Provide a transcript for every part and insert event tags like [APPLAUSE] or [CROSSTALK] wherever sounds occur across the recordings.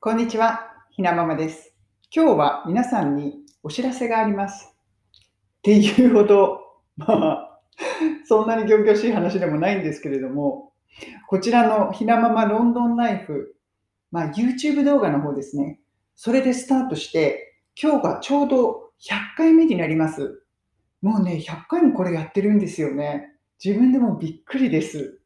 こんにちは、ひなままです。今日は皆さんにお知らせがあります。っていうほど、まあ、そんなに仰々しい話でもないんですけれども、こちらのひなままロンドンライフ、まあ、YouTube 動画の方ですね。それでスタートして、今日がちょうど100回目になります。もうね、100回もこれやってるんですよね。自分でもびっくりです。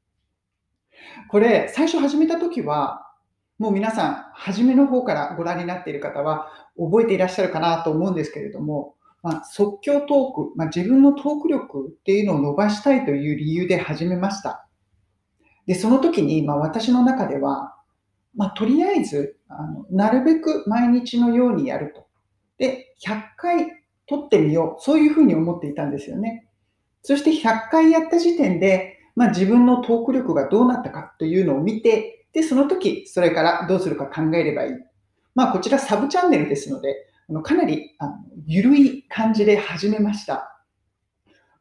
これ、最初始めた時は、もう皆さん、初めの方からご覧になっている方は覚えていらっしゃるかなと思うんですけれども、まあ、即興トーク、まあ、自分のトーク力っていうのを伸ばしたいという理由で始めました。で、その時に、まあ、私の中では、まあ、とりあえずあの、なるべく毎日のようにやると。で、100回撮ってみよう。そういうふうに思っていたんですよね。そして100回やった時点で、まあ、自分のトーク力がどうなったかというのを見て、で、その時、それからどうするか考えればいい。まあ、こちらサブチャンネルですので、かなりあの緩い感じで始めました。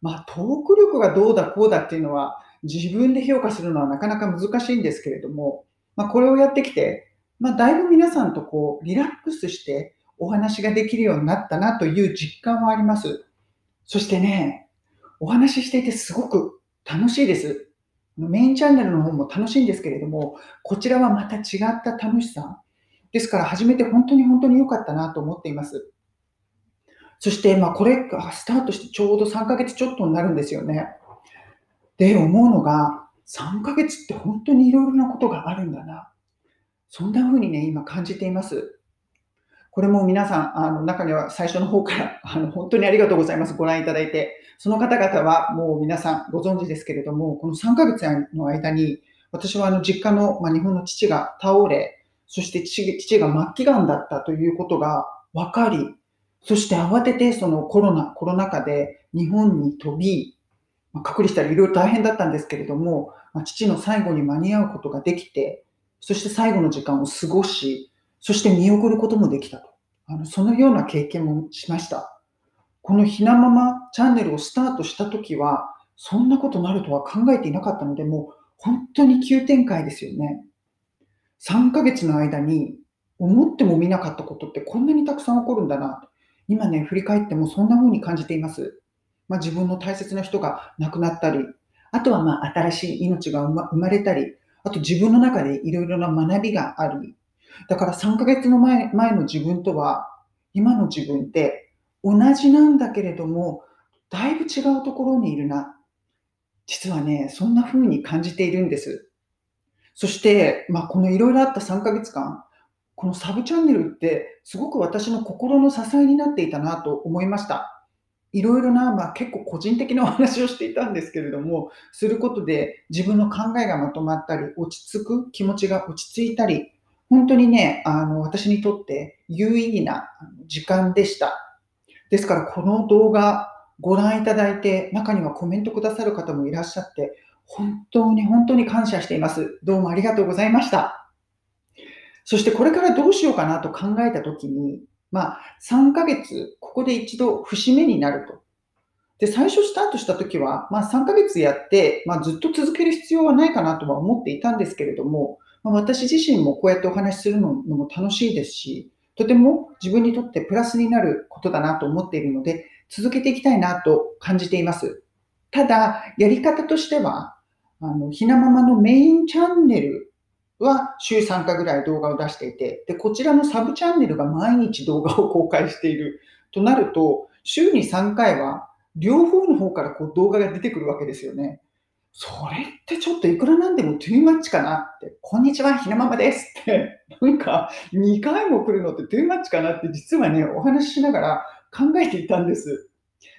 まあ、トーク力がどうだこうだっていうのは、自分で評価するのはなかなか難しいんですけれども、まあ、これをやってきて、まあ、だいぶ皆さんとこう、リラックスしてお話ができるようになったなという実感はあります。そしてね、お話ししていてすごく楽しいです。メインチャンネルの方も楽しいんですけれども、こちらはまた違った楽しさ。ですから始めて本当に本当に良かったなと思っています。そして、まあこれがスタートしてちょうど3ヶ月ちょっとになるんですよね。で、思うのが、3ヶ月って本当にいろいろなことがあるんだな。そんな風にね、今感じています。これも皆さん、あの中には最初の方から [LAUGHS] あの本当にありがとうございます。ご覧いただいて。その方々はもう皆さんご存知ですけれども、この3ヶ月の間に、私はあの実家の、まあ、日本の父が倒れ、そして父が末期がんだったということが分かり、そして慌ててそのコロナ、コロナ禍で日本に飛び、まあ、隔離したりいろいろ大変だったんですけれども、まあ、父の最後に間に合うことができて、そして最後の時間を過ごし、そして見送ることもできたと。あのそのような経験もしました。このひなままチャンネルをスタートしたときは、そんなことなるとは考えていなかったので、もう本当に急展開ですよね。3ヶ月の間に思ってもみなかったことってこんなにたくさん起こるんだな。今ね、振り返ってもそんな風に感じています。まあ、自分の大切な人が亡くなったり、あとはまあ新しい命が生まれたり、あと自分の中でいろいろな学びがあり、だから3ヶ月の前前の自分とは、今の自分って同じなんだけれども、だいぶ違うところにいるな。実はね、そんな風に感じているんです。そして、まあ、このいろいろあった3ヶ月間、このサブチャンネルってすごく私の心の支えになっていたなと思いました。いろいろな、まあ、結構個人的なお話をしていたんですけれども、することで自分の考えがまとまったり、落ち着く気持ちが落ち着いたり、本当にね、あの私にとって有意義な時間でした。ですから、この動画ご覧いただいて、中にはコメントくださる方もいらっしゃって、本当に本当に感謝しています。どうもありがとうございました。そしてこれからどうしようかなと考えたときに、まあ、3ヶ月、ここで一度節目になると。で、最初スタートしたときは、まあ3ヶ月やって、まあずっと続ける必要はないかなとは思っていたんですけれども、ま、私自身もこうやってお話しするのも楽しいですし、とても自分にとってプラスになることだなと思っているので、続けていきたいなと感じています。ただ、やり方としては、あの、ひなままのメインチャンネルは週3回ぐらい動画を出していて、で、こちらのサブチャンネルが毎日動画を公開しているとなると、週に3回は両方の方からこう動画が出てくるわけですよね。それってちょっといくらなんでもトゥーマッチかなって、こんにちは、ひなままですって、[LAUGHS] なんか2回も来るのってトゥーマッチかなって実はね、お話ししながら考えていたんです。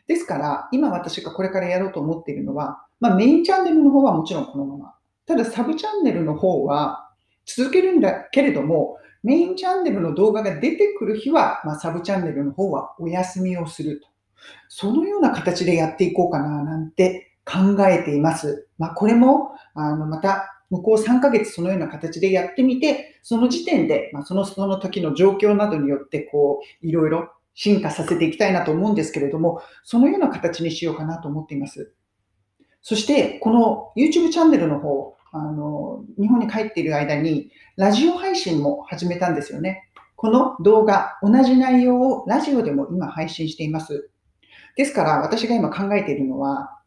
ですから、今私がこれからやろうと思っているのは、まあ、メインチャンネルの方はもちろんこのまま。ただ、サブチャンネルの方は続けるんだけれども、メインチャンネルの動画が出てくる日は、まあ、サブチャンネルの方はお休みをすると。そのような形でやっていこうかななんて考えています。まあ、これも、あの、また、向こう3ヶ月そのような形でやってみて、その時点で、まあ、その、その時の状況などによって、こう、いろいろ進化させていきたいなと思うんですけれども、そのような形にしようかなと思っています。そして、この YouTube チャンネルの方、あの、日本に帰っている間に、ラジオ配信も始めたんですよね。この動画、同じ内容をラジオでも今配信しています。ですから、私が今考えているのは、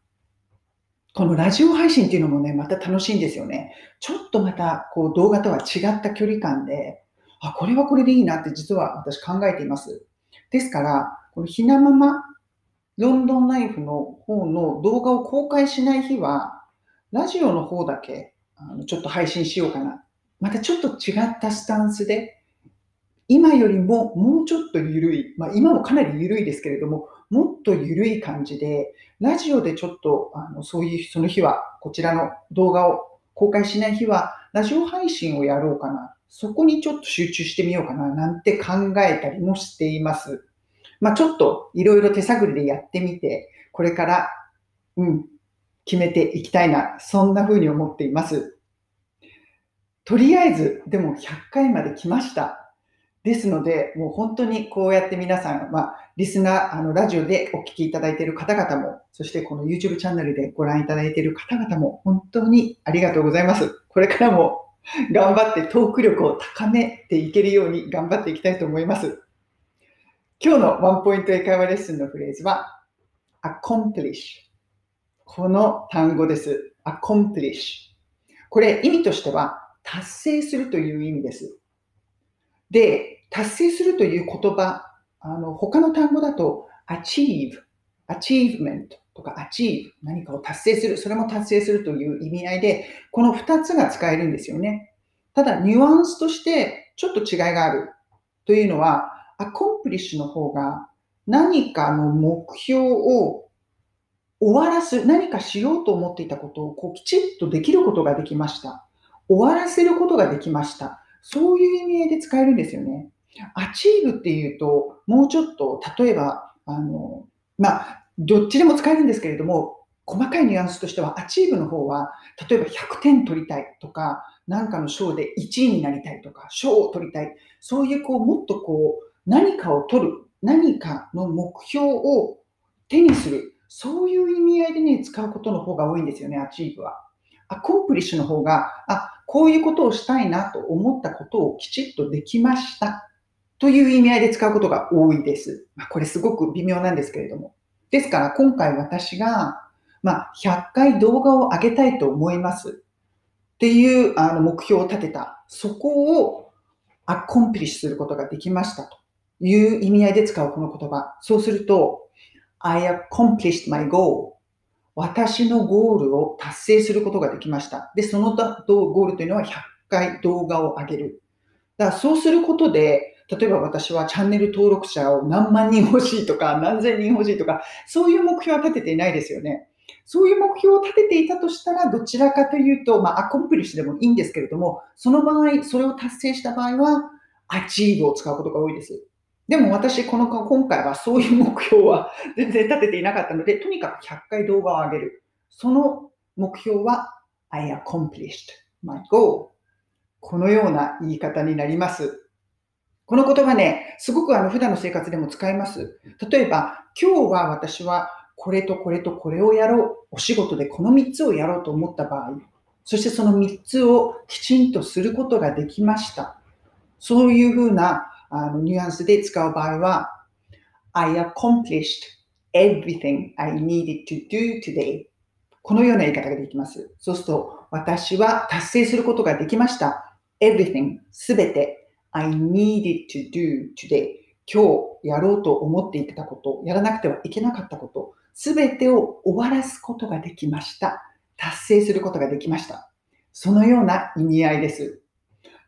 このラジオ配信っていうのもね、また楽しいんですよね。ちょっとまた、こう、動画とは違った距離感で、あ、これはこれでいいなって実は私考えています。ですから、このひなままロンドンライフの方の動画を公開しない日は、ラジオの方だけあのちょっと配信しようかな。またちょっと違ったスタンスで、今よりももうちょっと緩い、まあ、今もかなり緩いですけれども、もっと緩い感じで、ラジオでちょっとあのそういうその日は、こちらの動画を公開しない日は、ラジオ配信をやろうかな。そこにちょっと集中してみようかな、なんて考えたりもしています。まあ、ちょっといろいろ手探りでやってみて、これから、うん、決めていきたいな、そんな風に思っています。とりあえず、でも100回まで来ました。ですので、もう本当にこうやって皆さん、まあ、リスナー、あの、ラジオでお聞きいただいている方々も、そしてこの YouTube チャンネルでご覧いただいている方々も、本当にありがとうございます。これからも頑張ってトーク力を高めていけるように頑張っていきたいと思います。今日のワンポイント英会話レッスンのフレーズは、accomplish。この単語です。accomplish。これ意味としては、達成するという意味です。で、達成するという言葉、あの他の単語だと achieve、achievement とか achieve、何かを達成する、それも達成するという意味合いで、この2つが使えるんですよね。ただ、ニュアンスとしてちょっと違いがあるというのは、 accomplish の方が何かの目標を終わらす、何かしようと思っていたことをこうきちっとできることができました。終わらせることができました。そういう意味合いで使えるんですよね。 achieve っていうと、もうちょっと、例えば、あの、まあ、どっちでも使えるんですけれども、細かいニュアンスとしては、 achieve の方は、例えば100点取りたいとか、何かの賞で1位になりたいとか、賞を取りたい。そういう、こう、もっとこう、何かを取る、何かの目標を手にする、そういう意味合いでね、使うことの方が多いんですよね、 achieve は。 accomplish の方が、あ、こういうことをしたいなと思ったことをきちっとできましたという意味合いで使うことが多いです。まあ、これすごく微妙なんですけれども。ですから今回私が、まあ、100回動画を上げたいと思いますっていうあの目標を立てた。そこをアコンプリッシュすることができましたという意味合いで使うこの言葉。そうすると、I accomplished my goal 私のゴールを達成することができました。で、そのゴールというのは100回動画を上げる。だからそうすることで、例えば私はチャンネル登録者を何万人欲しいとか、[LAUGHS] 何千人欲しいとか、そういう目標は立てていないですよね。そういう目標を立てていたとしたら、どちらかというと、まあ、 accomplish でもいいんですけれども、その場合、それを達成した場合は、 achieve を使うことが多いです。でも私、この、今回はそういう目標は [LAUGHS] 全然立てていなかったので、とにかく100回動画を上げる。その目標は、I accomplished my goal. このような言い方になります。この言葉ね、すごくあの普段の生活でも使います。例えば、今日は私はこれとこれとこれをやろう。お仕事でこの3つをやろうと思った場合、そしてその3つをきちんとすることができました。そういうふうなあのニュアンスで使う場合は、I accomplished everything I needed to do today. このような言い方ができます。そうすると、私は達成することができました。everything すべて I needed to do today. 今日やろうと思っていたこと、やらなくてはいけなかったこと、すべてを終わらすことができました。達成することができました。そのような意味合いです。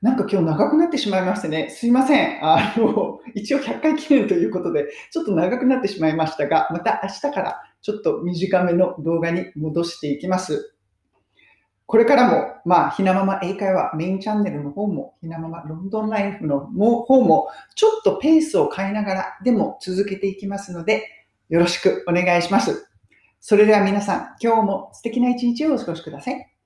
なんか今日長くなってしまいましてね、すいません。あの、一応100回記念ということで、ちょっと長くなってしまいましたが、また明日からちょっと短めの動画に戻していきます。これからも、まあ、ひなまま英会話メインチャンネルの方も、ひなままロンドンライフの方も、ちょっとペースを変えながら、でも続けていきますので、よろしくお願いします。それでは皆さん、今日も素敵な一日をお過ごしください。